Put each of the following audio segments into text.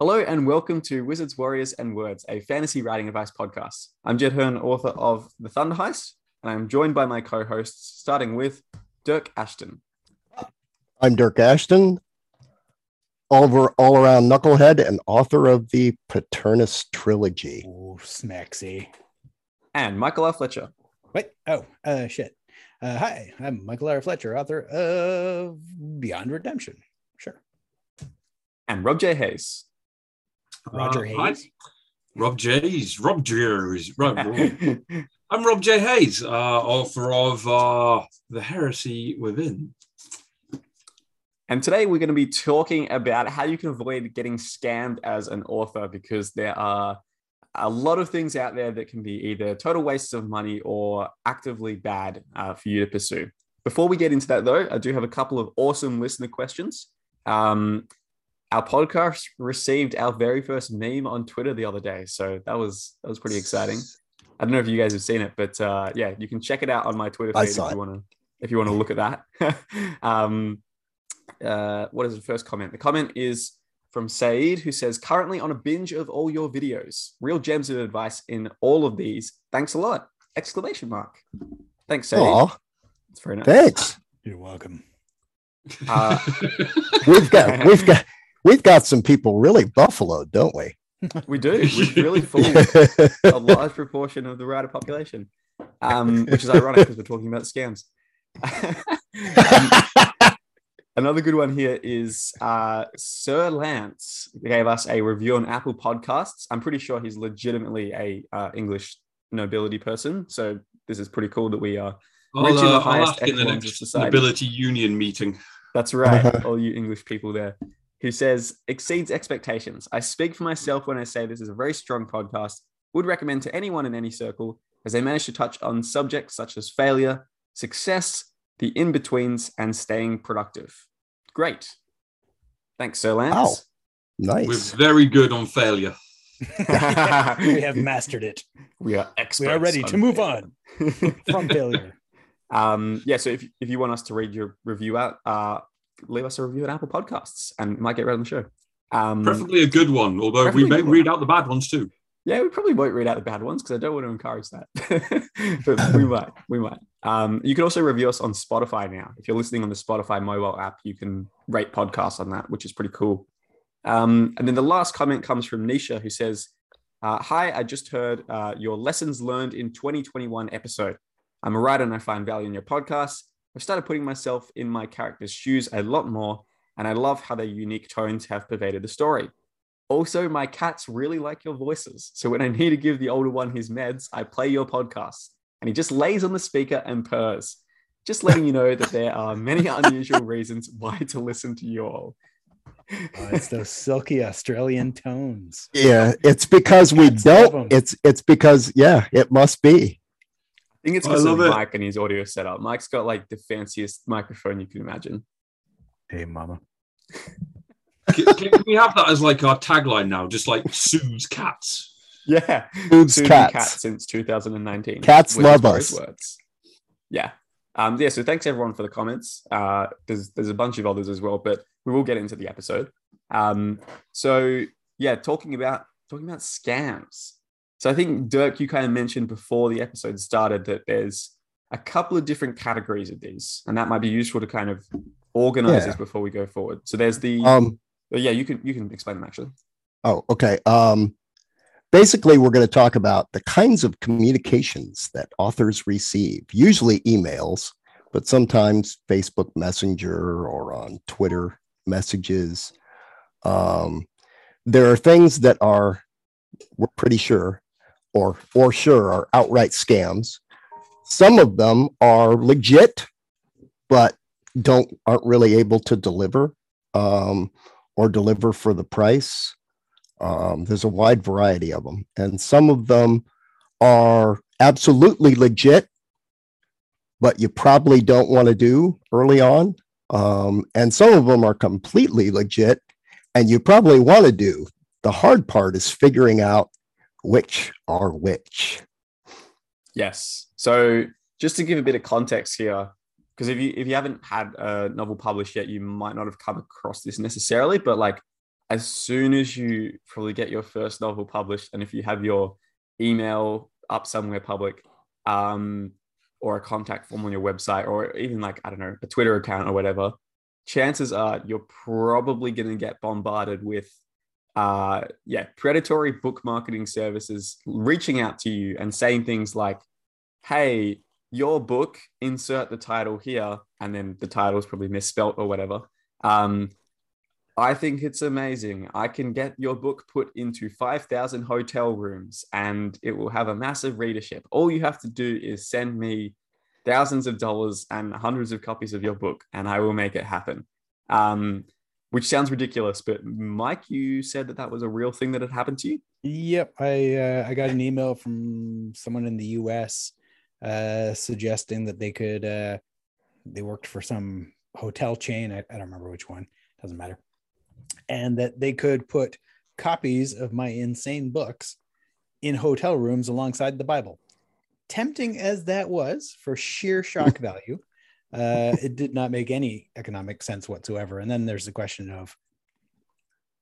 Hello and welcome to Wizards, Warriors, and Words, a fantasy writing advice podcast. I'm Jed Herne, author of The Thunder Heist, and I'm joined by my co hosts, starting with Dyrk Ashton. I'm Dyrk Ashton, over all around knucklehead and author of the Paternus trilogy. Ooh, smacksy. And Michael R. Fletcher. Wait, oh, uh, shit. Uh, hi, I'm Michael R. Fletcher, author of Beyond Redemption. Sure. And Rob J. Hayes. Roger Uh, hi. Hayes. Rob J's, Rob J's, Rob, Rob. I'm Rob J. Hayes, uh, author of uh, The Heresy Within. And today we're going to be talking about how you can avoid getting scammed as an author because there are a lot of things out there that can be either total wastes of money or actively bad uh, for you to pursue. Before we get into that, though, I do have a couple of awesome listener questions. Um, our podcast received our very first meme on Twitter the other day, so that was that was pretty exciting. I don't know if you guys have seen it, but uh, yeah, you can check it out on my Twitter feed if you want to if you want to look at that. um, uh, what is the first comment? The comment is from Saeed, who says, "Currently on a binge of all your videos. Real gems of advice in all of these. Thanks a lot!" Exclamation mark. Thanks, Saeed. Aw, It's very nice. thanks. You're welcome. Uh, We've got we've got we've got some people really buffaloed, don't we? we do. We've really fooled a large proportion of the writer population, um, which is ironic because we're talking about scams. Um, another good one here is uh, Sir Lance gave us a review on Apple Podcasts. I'm pretty sure he's legitimately a uh, English nobility person, so this is pretty cool that we are. I'll, Reaching the uh, I'll highest ask in the next society. Nobility Union meeting. That's right, all you English people there. Who says exceeds expectations. I speak for myself when I say this is a very strong podcast. Would recommend to anyone in any circle, as they manage to touch on subjects such as failure, success, the in betweens, and staying productive. Great. Thanks, Sir Wow. Lance. Nice. We're very good on failure. we have mastered it. we are experts. We are ready to move on from failure. um, yeah, so if, if you want us to read your review out, uh, leave us a review at Apple Podcasts and it might get read on the show. Um, Preferably a good one, although we may good one. read out the bad ones too. Yeah, we probably won't read out the bad ones because I don't want to encourage that. but we might. We might. Um, you can also review us on Spotify now. If you're listening on the Spotify mobile app, you can rate podcasts on that, which is pretty cool. Um, and then the last comment comes from Nisha, who says, uh, "Hi, I just heard uh, your lessons learned in 2021 episode. I'm a writer and I find value in your podcast. I've started putting myself in my character's shoes a lot more, and I love how their unique tones have pervaded the story. Also, my cats really like your voices. So when I need to give the older one his meds, I play your podcast and he just lays on the speaker and purrs. Just letting you know that there are many unusual reasons why to listen to you all. Oh, it's those silky Australian tones. Yeah, it's because we Cats love 'em. don't. It's it's because yeah, it must be. I think it's I because of love it. Mike and his audio setup. Mike's got like the fanciest microphone you can imagine. Hey, mama. Can, can we have that as like our tagline now? Just like Sue's cats. Yeah, Food's Soothing cats. cats since 2019. Cats love Tori's us. Words. Yeah. Um, yeah, so thanks everyone for the comments. Uh, there's there's a bunch of others as well, but we will get into the episode. Um, so yeah, talking about talking about scams. So I think Dyrk, you kind of mentioned before the episode started that there's a couple of different categories of these, and that might be useful to kind of organize Yeah. this before we go forward. So there's the Um. oh, yeah, you can you can explain them actually. Oh, okay. Um. Basically, we're going to talk about the kinds of communications that authors receive, usually emails, but sometimes Facebook Messenger or on Twitter messages. Um, there are things that are, we're pretty sure, or or sure, are outright scams. Some of them are legit, but don't aren't really able to deliver um, or deliver for the price. Um, there's a wide variety of them, and some of them are absolutely legit, but you probably don't want to do early on. Um, and some of them are completely legit, and you probably want to do. The hard part is figuring out which are which. Yes. So just to give a bit of context here, because if you if you haven't had a novel published yet, you might not have come across this necessarily. But like as soon as you probably get your first novel published, and if you have your email up somewhere public, um, or a contact form on your website, or even like I don't know a Twitter account or whatever, chances are you're probably going to get bombarded with uh yeah predatory book marketing services reaching out to you and saying things like hey your book insert the title here and then the title is probably misspelt or whatever. Um i think it's amazing. I can get your book put into 5000 hotel rooms and it will have a massive readership. All you have to do is send me thousands of dollars and hundreds of copies of your book and i will make it happen. Um which sounds ridiculous but mike you said that that was a real thing that had happened to you Yep, I uh, I got an email from someone in the U.S. Uh, suggesting that they could. Uh, they worked for some hotel chain. I, I don't remember which one. Doesn't matter. And that they could put copies of my insane books in hotel rooms alongside the Bible. Tempting as that was for sheer shock value, uh, it did not make any economic sense whatsoever. And then there's the question of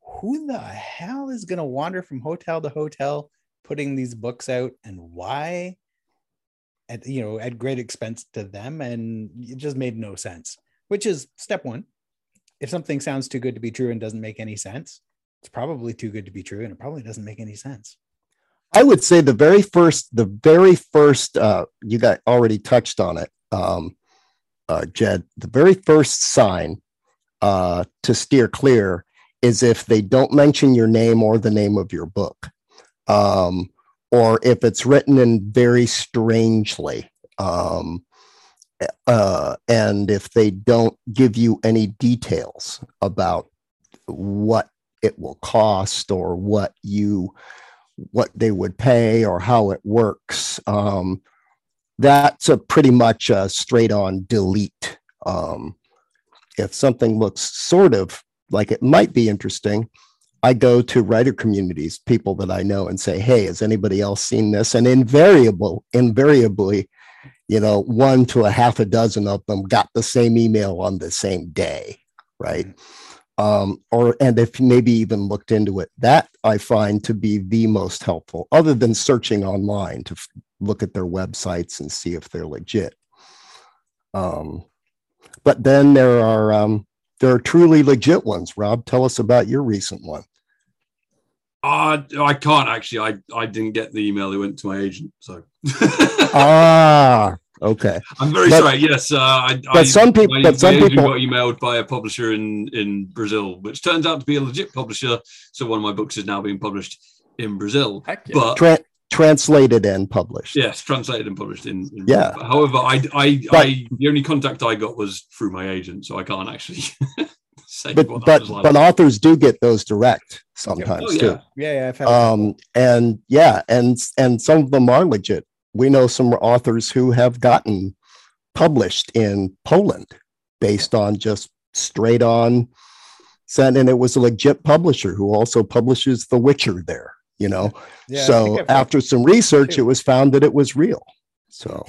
who the hell is going to wander from hotel to hotel putting these books out and why? At you know at great expense to them and it just made no sense which is step one. If something sounds too good to be true and doesn't make any sense it's probably too good to be true and it probably doesn't make any sense. I would say the very first, the very first, uh, you got already touched on it, um, uh, Jed. The very first sign uh, to steer clear is if they don't mention your name or the name of your book, um, or if it's written in very strangely, um, uh, and if they don't give you any details about what it will cost or what you what they would pay or how it works. Um, that's a pretty much a straight on delete. Um, if something looks sort of like it might be interesting, I go to writer communities, people that I know, and say, "Hey, has anybody else seen this?" And invariable, invariably, you know, one to a half a dozen of them got the same email on the same day, right? um, or and if maybe even looked into it, that I find to be the most helpful, other than searching online to look at their websites and see if they're legit. Um, but then there are um, there are truly legit ones. Rob, tell us about your recent one. Uh, I can't actually. I, I didn't get the email. It went to my agent. So ah, okay. I'm very But- sorry. Yes, uh, I, but I, some peop- my, but some people- got emailed by a publisher in in Brazil, which turns out to be a legit publisher. So one of my books is now being published in Brazil. heck yeah. But Tra- translated and published. yes, translated and published in. in Yeah. But however, I, I, But- I, the only contact I got was through my agent, so I can't actually say but what but like. but authors do get those direct sometimes Oh, yeah. too. Yeah, yeah. I've had Um, and yeah, and and some of them are legit. We know some authors who have gotten published in Poland based on just straight on sent, and it was a legit publisher who also publishes The Witcher there. You know, yeah, so after some research, too. it was found that it was real. So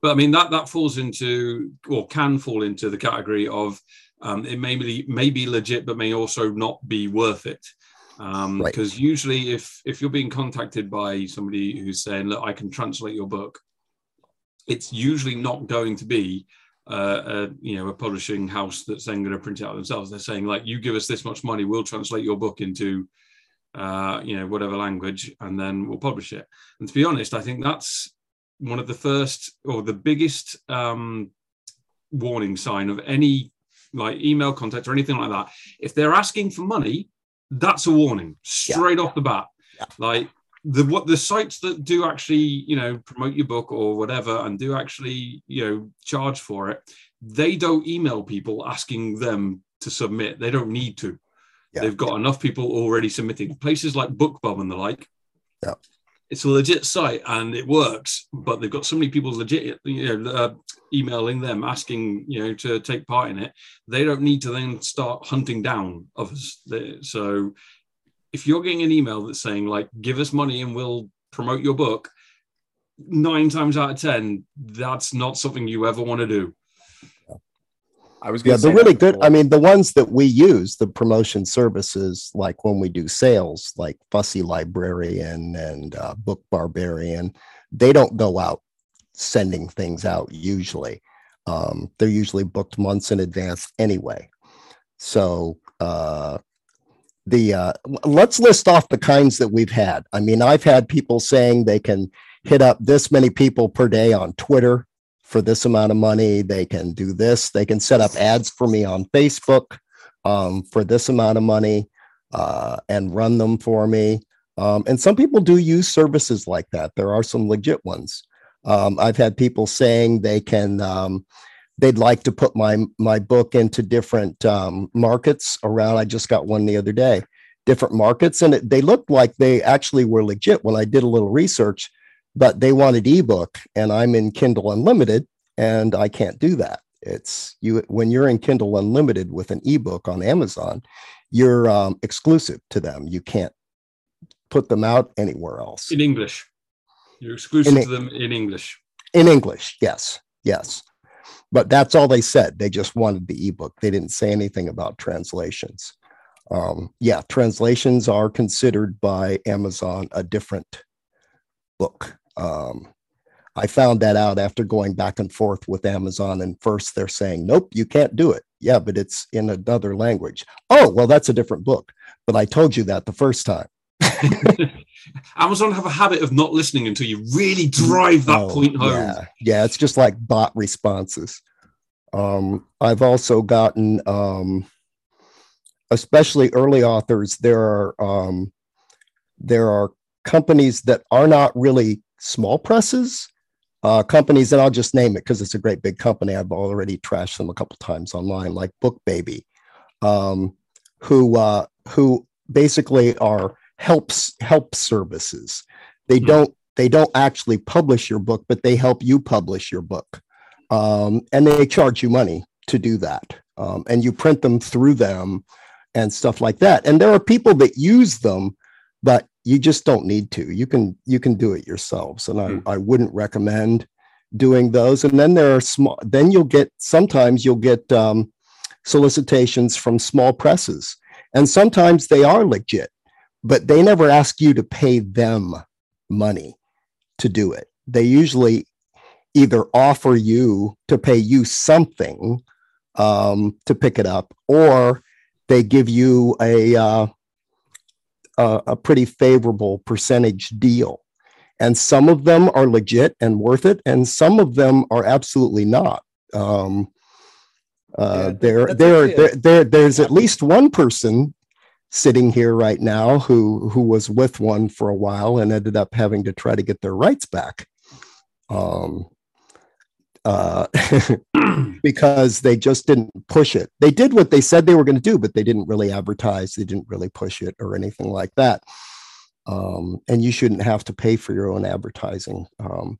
But I mean that that falls into or can fall into the category of um, it may be may be legit, but may also not be worth it. Um, Right. Because usually, if if you're being contacted by somebody who's saying, "Look, I can translate your book," it's usually not going to be uh, a you know a publishing house that's then going to print it out themselves. They're saying like, "You give us this much money, we'll translate your book into." Uh, you know, whatever language, and then we'll publish it. And to be honest, I think that's one of the first or the biggest um, warning sign of any like email contact or anything like that. If they're asking for money, that's a warning straight off the bat. Yeah. Like the what the sites that do actually you know promote your book or whatever and do actually you know charge for it, they don't email people asking them to submit. They don't need to. Yeah. They've got enough people already submitting. Places like BookBub and the like. Yeah. It's a legit site and it works, but they've got so many people legit, you know, uh, emailing them asking, you know, to take part in it. They don't need to then start hunting down others. They- So, if you're getting an email that's saying like, "Give us money and we'll promote your book," nine times out of ten, that's not something you ever want to do. I was yeah, they're really good. I mean, the ones that we use, the promotion services, like when we do sales, like Fussy Librarian and uh, Book Barbarian, they don't go out sending things out usually. Um, they're usually booked months in advance anyway. So uh, the uh, let's list off the kinds that we've had. I mean, I've had people saying they can hit up this many people per day on Twitter for this amount of money. They can do this. They can set up ads for me on Facebook um, for this amount of money uh, and run them for me. Um, and some people do use services like that. There are some legit ones. Um, I've had people saying they can. Um, they'd like to put my my book into different um, markets around. I just got one the other day, different markets, and it, they looked like they actually were legit when I did a little research but they wanted ebook and i'm in kindle unlimited and i can't do that. It's you when you're in kindle unlimited with an ebook on amazon you're um, exclusive to them. You can't put them out anywhere else. In English, you're exclusive In- to them in English. in english yes yes. But that's all they said. They just wanted the ebook. They didn't say anything about translations. Um, yeah translations are considered by amazon a different book um, i found that out after going back and forth with amazon and first they're saying nope you can't do it yeah but it's in another language oh well that's a different book but i told you that the first time Amazon have a habit of not listening until you really drive that Oh, point home. Yeah, yeah, it's just like bot responses. Um, I've also gotten, um, especially early authors. There are um, there are companies that are not really small presses. Uh, companies, and I'll just name it because it's a great big company. I've already trashed them a couple times online, like Book Baby, um, who uh, who basically are helps help services. They Hmm. don't they don't actually publish your book, but they help you publish your book. Um, and they charge you money to do that. Um, and you print them through them and stuff like that. And there are people that use them, but you just don't need to. You can you can do it yourselves. And I, Hmm. I wouldn't recommend doing those. And then there are small, then you'll get sometimes you'll get um, solicitations from small presses. And sometimes they are legit, but they never ask you to pay them money to do it. They usually either offer you to pay you something um, to pick it up, or they give you a uh, a, a pretty favorable percentage deal. And some of them are legit and worth it, and some of them are absolutely not. Um, uh, that- there, there, there, there, there's at least one person sitting here right now who who was with one for a while and ended up having to try to get their rights back. Um, uh, because they just didn't push it. They did what they said they were going to do, but they didn't really advertise. They didn't really push it or anything like that. Um, and you shouldn't have to pay for your own advertising. Um,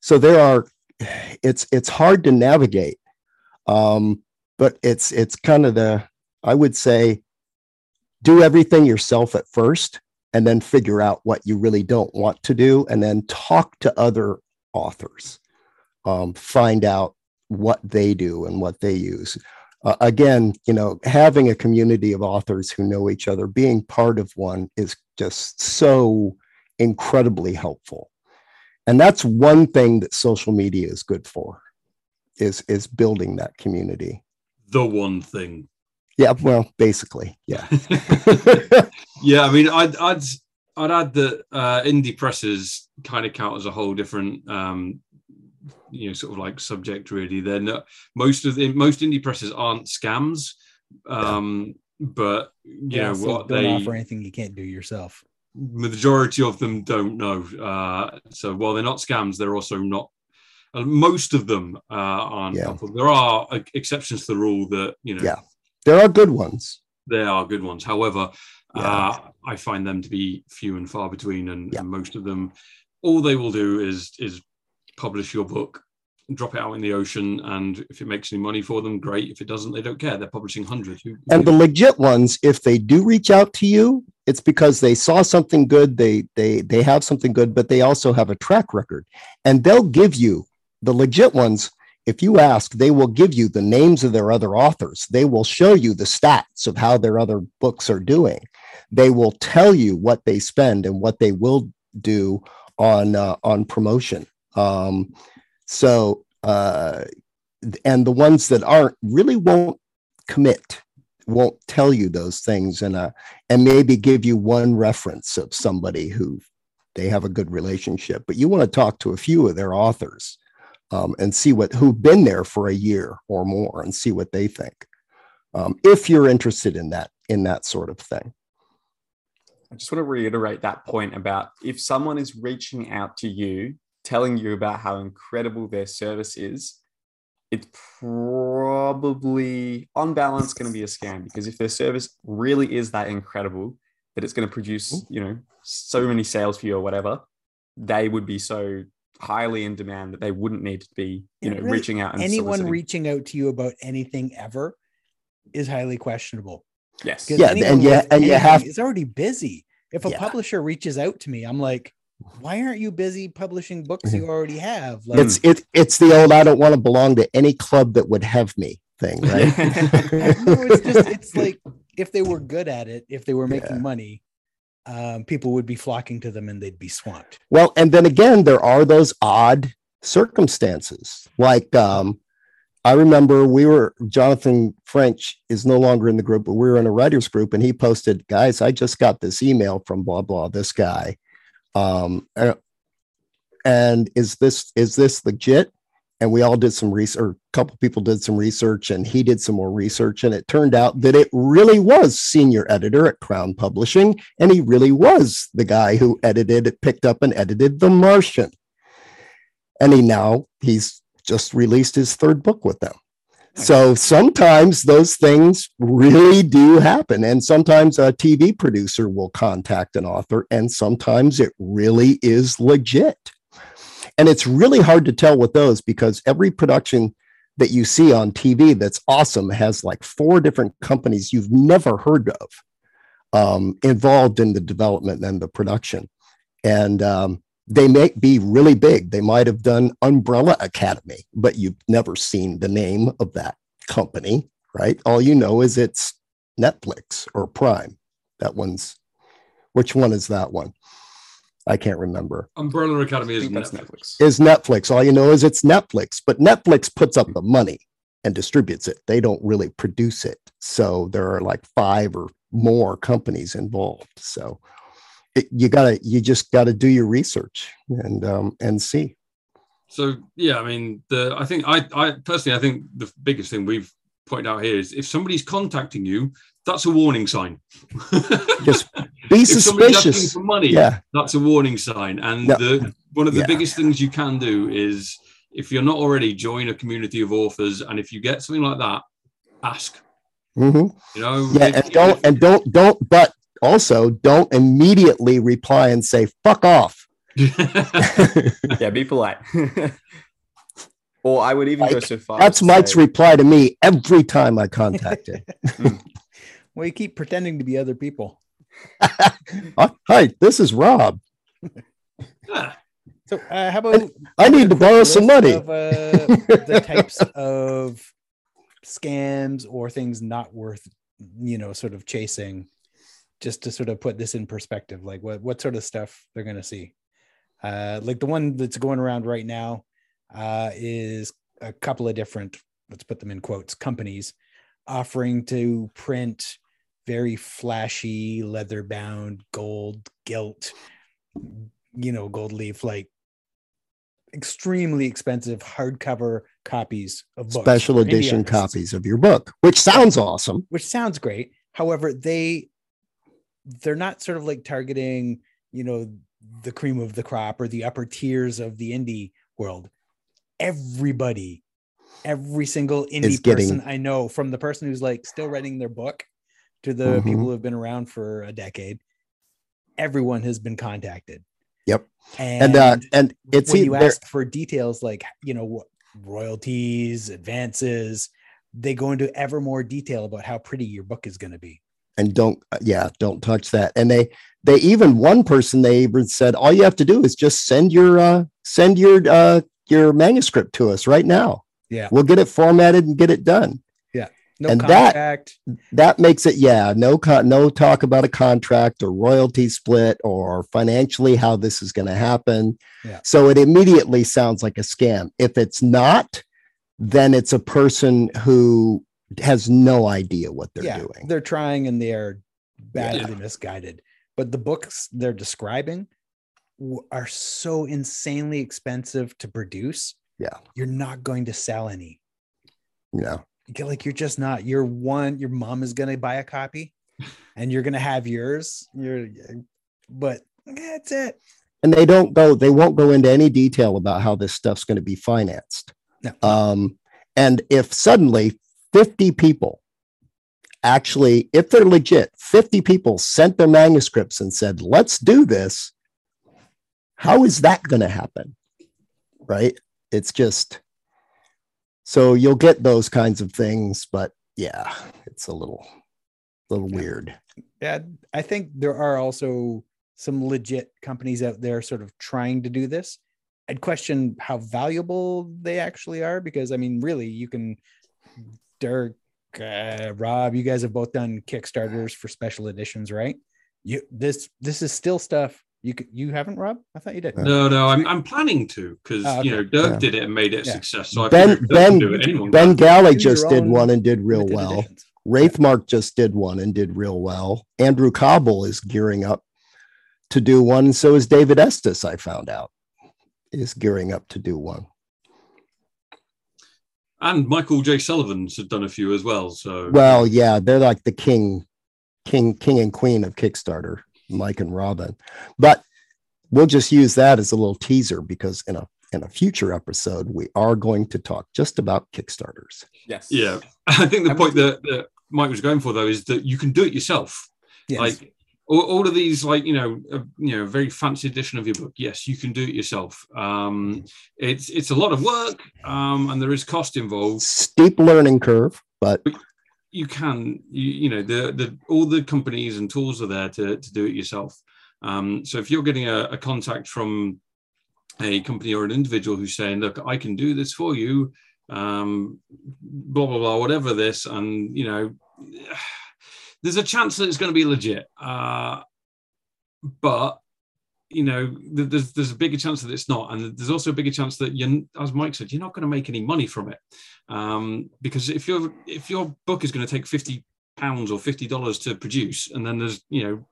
so there are, it's it's hard to navigate, um, but it's it's kind of the I would say, do everything yourself at first, and then figure out what you really don't want to do, and then talk to other authors um, find out what they do and what they use. Uh, again, you know, having a community of authors who know each other, being part of one is just so incredibly helpful. And that's one thing that social media is good for is is building that community. The one thing. Yeah, well, basically, yeah. yeah, I mean, I'd I'd I'd add that uh, indie presses kind of count as a whole different um, you know sort of like subject really they're not most of the most indie presses aren't scams um but you yeah, know so what they offer anything you can't do yourself majority of them don't know uh so while they're not scams they're also not uh, most of them uh, aren't Yeah. helpful. there are uh, exceptions to the rule that you know Yeah. there are good ones. there are good ones however Yeah. uh, i find them to be few and far between and, Yeah. and most of them all they will do is is publish your book drop it out in the ocean and if it makes any money for them great. If it doesn't they don't care. They're publishing hundreds. Who- and the legit ones if they do reach out to you it's because they saw something good they they they have something good but they also have a track record. And they'll give you the legit ones if you ask they will give you the names of their other authors. They will show you the stats of how their other books are doing. They will tell you what they spend and what they will do on uh, on promotion um, so uh, and the ones that aren't really won't commit won't tell you those things and uh and maybe give you one reference of somebody who they have a good relationship but you want to talk to a few of their authors um, and see what who've been there for a year or more and see what they think um, if you're interested in that in that sort of thing. I just want to reiterate that point about if someone is reaching out to you, telling you about how incredible their service is, it's probably on balance going to be a scam because if their service really is that incredible that it's going to produce, you know, so many sales for you or whatever, they would be so highly in demand that they wouldn't need to be, you And know, really, reaching out and anyone soliciting. reaching out to you about anything ever is highly questionable. Yes. Yeah, and yeah, with and you anything have- is already busy. If a Yeah. publisher reaches out to me, I'm like, why aren't you busy publishing books you already have? Like, it's it, it's the old i don't want to belong to any club that would have me thing right no, it's just it's like if they were good at it, if they were making Yeah. money, um, people would be flocking to them and they'd be swamped. Well, and then again, there are those odd circumstances. Like um, I remember we were Jonathan French is no longer in the group, but we were in a writers group, and he posted, "Guys, I just got this email from blah blah this guy, um, and is this is this legit?" And we all did some research. Or a couple people did some research, and he did some more research, and it turned out that it really was senior editor at Crown Publishing, and he really was the guy who edited, picked up, and edited The Martian. And he now he's just released his third book with them. So sometimes those things really do happen. And sometimes a TV producer will contact an author, and sometimes it really is legit. And it's really hard to tell with those because every production that you see on TV that's awesome has like four different companies you've never heard of um, involved in the development and the production. And um, they may be really big. They might have done Umbrella Academy, but you've never seen the name of that company, right? All you know is it's Netflix or Prime. That one's, which one is that one? I can't remember. Umbrella Academy is Netflix. Netflix. Is Netflix. All you know is it's Netflix, but Netflix puts up the money and distributes it. They don't really produce it. So there are like five or more companies involved. So it, you gotta, you just gotta do your research and um, and see. So yeah, I mean, the I think I I personally I think the biggest thing we've pointed out here is if somebody's contacting you, that's a warning sign. Just be if somebody's asking suspicious. for money, Yeah, that's a warning sign. And No. the one of the Yeah. biggest things you can do is if you're not already, join a community of authors. And if you get something like that, ask. Mm-hmm. You know, Yeah, if- and don't and don't don't but also don't immediately reply and say fuck off. Yeah, be polite. or I would even go so far. That's Mike's say- reply to me every time I contact him. Well, you keep pretending to be other people. Uh, Hi, this is Rob. Yeah. So, uh, how about I need to borrow some money. Of, uh, the types of scams or things not worth, you know, sort of chasing, just to sort of put this in perspective. Like what what sort of stuff they're going to see. Uh, like the one that's going around right now uh, is a couple of different, let's put them in quotes, companies offering to print very flashy leather bound gold gilt you know gold leaf like extremely expensive hardcover copies of books Special edition copies of your book, which sounds awesome. which sounds great however they they're not sort of like targeting you know the cream of the crop or the upper tiers of the indie world everybody every single indie getting- person i know from the person who's like still writing their book to the Mhm. people who have been around for a decade everyone has been contacted Yep. and, And uh and it's when you ask for details like you know what royalties advances they go into ever more detail about how pretty your book is going to be and don't yeah don't touch that. And they they even one person they even said all you have to do is just send your uh send your uh your manuscript to us right now. Yeah. we'll get it formatted and get it done. Yeah, no And that- contract that makes it yeah no con- no talk about a contract or royalty split or financially how this is going to happen. Yeah. so it immediately sounds like a scam. If it's not then it's a person who has no idea what they're yeah doing. they're trying and they're badly misguided. But the books they're describing are so insanely expensive to produce Yeah. you're not going to sell any. Yeah. You're like you're just not you're one your mom is going to buy a copy and you're going to have yours. You're but that's it. And they don't go they won't go into any detail about how this stuff's going to be financed. No. um and if suddenly 50 people actually if they're legit 50 people sent their manuscripts and said let's do this how is that going to happen right? It's just so you'll get those kinds of things but yeah it's a little little Yeah. weird. Yeah i think there are also some legit companies out there sort of trying to do this. I'd question how valuable they actually are because i mean really you can dyrk uh, rob you guys have both done kickstarters for special editions right you this this is still stuff you you haven't rob i thought you did No, no, I'm, I'm planning to because Oh, okay. you know Dyrk Yeah. did it and made it a Yeah. success. So Ben figured Ben can do it, Ben can. Galley just did one and did real well. editions. Wraithmark just did one and did real well. Andrew Cobble is gearing up to do one, and so is David Estes. I found out is gearing up to do one. And Michael J. Sullivan's had done a few as well. So Well, yeah, they're like the king, king, king and queen of Kickstarter, Mike and Robin. But we'll just use that as a little teaser because in a in a future episode we are going to talk just about Kickstarters. Yes. yeah, I think the And point that, that Mike was going for though is that you can do it yourself. Yes. Like all, all of these, like you know, uh, you know, very fancy edition of your book. Yes, you can do it yourself. Um, it's it's a lot of work, um, and there is cost involved. Steep learning curve, but you can you, you know the the all the companies and tools are there to, to do it yourself um, so if you're getting a, a contact from a company or an individual who's saying look i can do this for you um, blah blah blah whatever this and you know there's a chance that it's going to be legit uh, but you know there's there's a bigger chance that it's not and there's also a bigger chance that you as mike said you're not going to make any money from it um, because if your if your book is going to take 50 pounds or 50 dollars to produce and then there's you know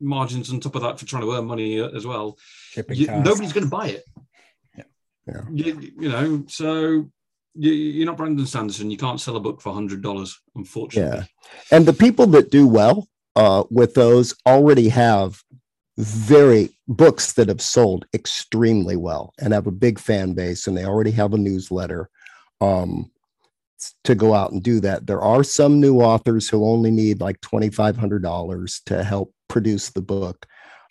margins on top of that for trying to earn money uh, as well you, nobody's going to buy it Yeah. Yeah. you, you know so you're not brandon sanderson you can't sell a book for 100 dollars unfortunately Yeah, and the people that do well uh, with those already have very books that have sold extremely well and have a big fan base, and they already have a newsletter. Um, to go out and do that. There are some new authors who only need like $2,500 to help produce the book,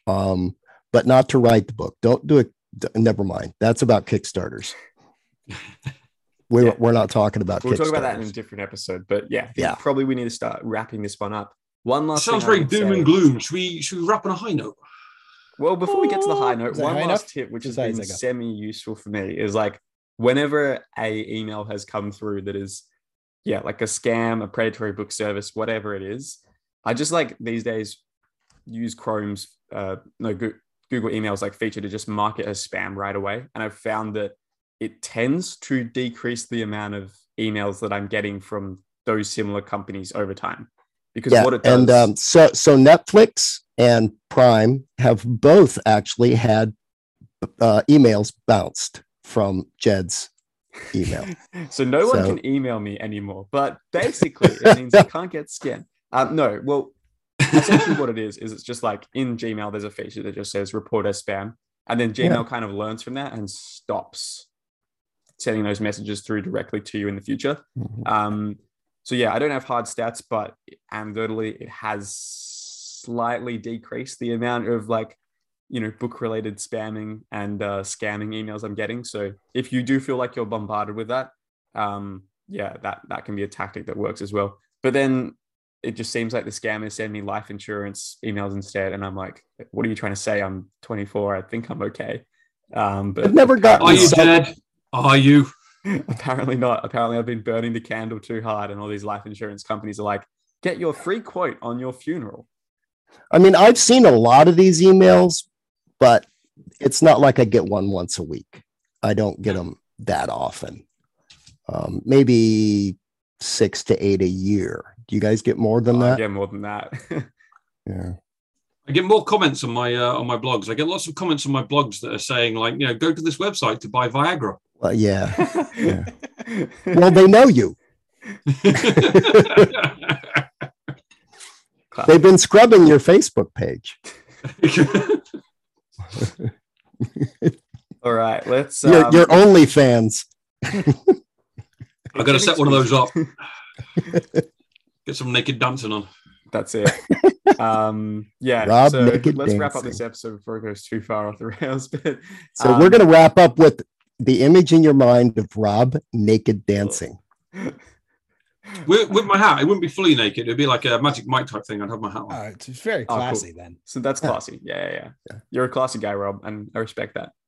um, but not to write the book. Don't do it. Never mind. That's about Kickstarters. We're, yeah. we're not talking about We'll talk about that in a different episode. But yeah, yeah, probably we need to start wrapping this one up. One last sounds very doom say, and gloom. Should we should we wrap on a high note? Well, before we get to the high note, one high last enough? tip, which has been semi useful for me, is like whenever a email has come through that is yeah like a scam a predatory book service whatever it is i just like these days use chrome's uh no google emails like feature to just mark it as spam right away and i've found that it tends to decrease the amount of emails that i'm getting from those similar companies over time because yeah, what it does and um, so so netflix and prime have both actually had uh, emails bounced from Jed's email. so no so. one can email me anymore. But basically, it means I can't get scanned. Um, no, well, essentially what it is is it's just like in Gmail, there's a feature that just says report as spam, and then Gmail yeah. kind of learns from that and stops sending those messages through directly to you in the future. Mm-hmm. Um, so yeah, I don't have hard stats, but anecdotally, it has slightly decreased the amount of like you know book related spamming and uh, scamming emails i'm getting. So if you do feel like you're bombarded with that um, yeah that that can be a tactic that works as well. But then it just seems like the scammers send me life insurance emails instead and i'm like what are you trying to say? I'm 24 i think i'm okay. Um, but i've never got are you dead are you apparently not apparently i've been burning the candle too hard and all these life insurance companies are like get your free quote on your funeral I mean, I've seen a lot of these emails, but it's not like I get one once a week. I don't get them that often. Um, maybe six to eight a year. Do you guys get more than that? I get more than that. yeah. I get more comments on my uh, on my blogs. I get lots of comments on my blogs that are saying like, you know, go to this website to buy Viagra. Well, yeah. yeah. well, they know you. They've been scrubbing your Facebook page. All right, let's. Your, um... your OnlyFans. I've got to set one of those up. Get some naked dancing on. That's it. Um, yeah. Rob so let's dancing. wrap up this episode before it goes too far off the rails. But so um, we're going to wrap up with the image in your mind of Rob naked dancing. with, with, my hat, it wouldn't be fully naked. It'd be like a Magic Mike type thing. I'd have my hat on. Oh, it's very classy oh, cool. then. So that's classy. Yeah. Yeah, yeah, yeah. You're a classy guy, Rob, and I respect that.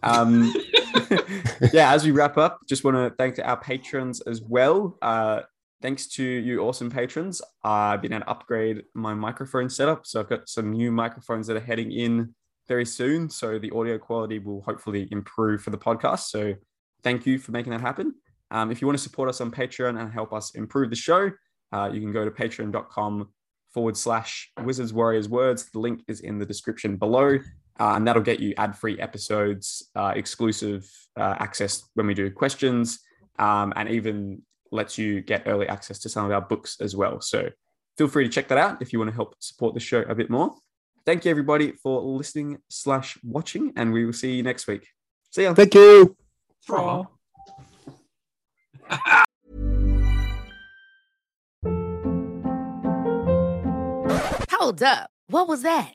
Um, yeah, as we wrap up, just want to thank our patrons as well. Uh, thanks to you awesome patrons, I've been able to upgrade my microphone setup. So I've got some new microphones that are heading in very soon. So the audio quality will hopefully improve for the podcast. So thank you for making that happen. Um, if you want to support us on Patreon and help us improve the show, uh, you can go to patreon.com forward slash Wizards Warriors Words. The link is in the description below, uh, and that'll get you ad free episodes, uh, exclusive uh, access when we do questions, um, and even lets you get early access to some of our books as well. So feel free to check that out if you want to help support the show a bit more. Thank you, everybody, for listening slash watching, and we will see you next week. See ya. Thank you. Hold up. What was that?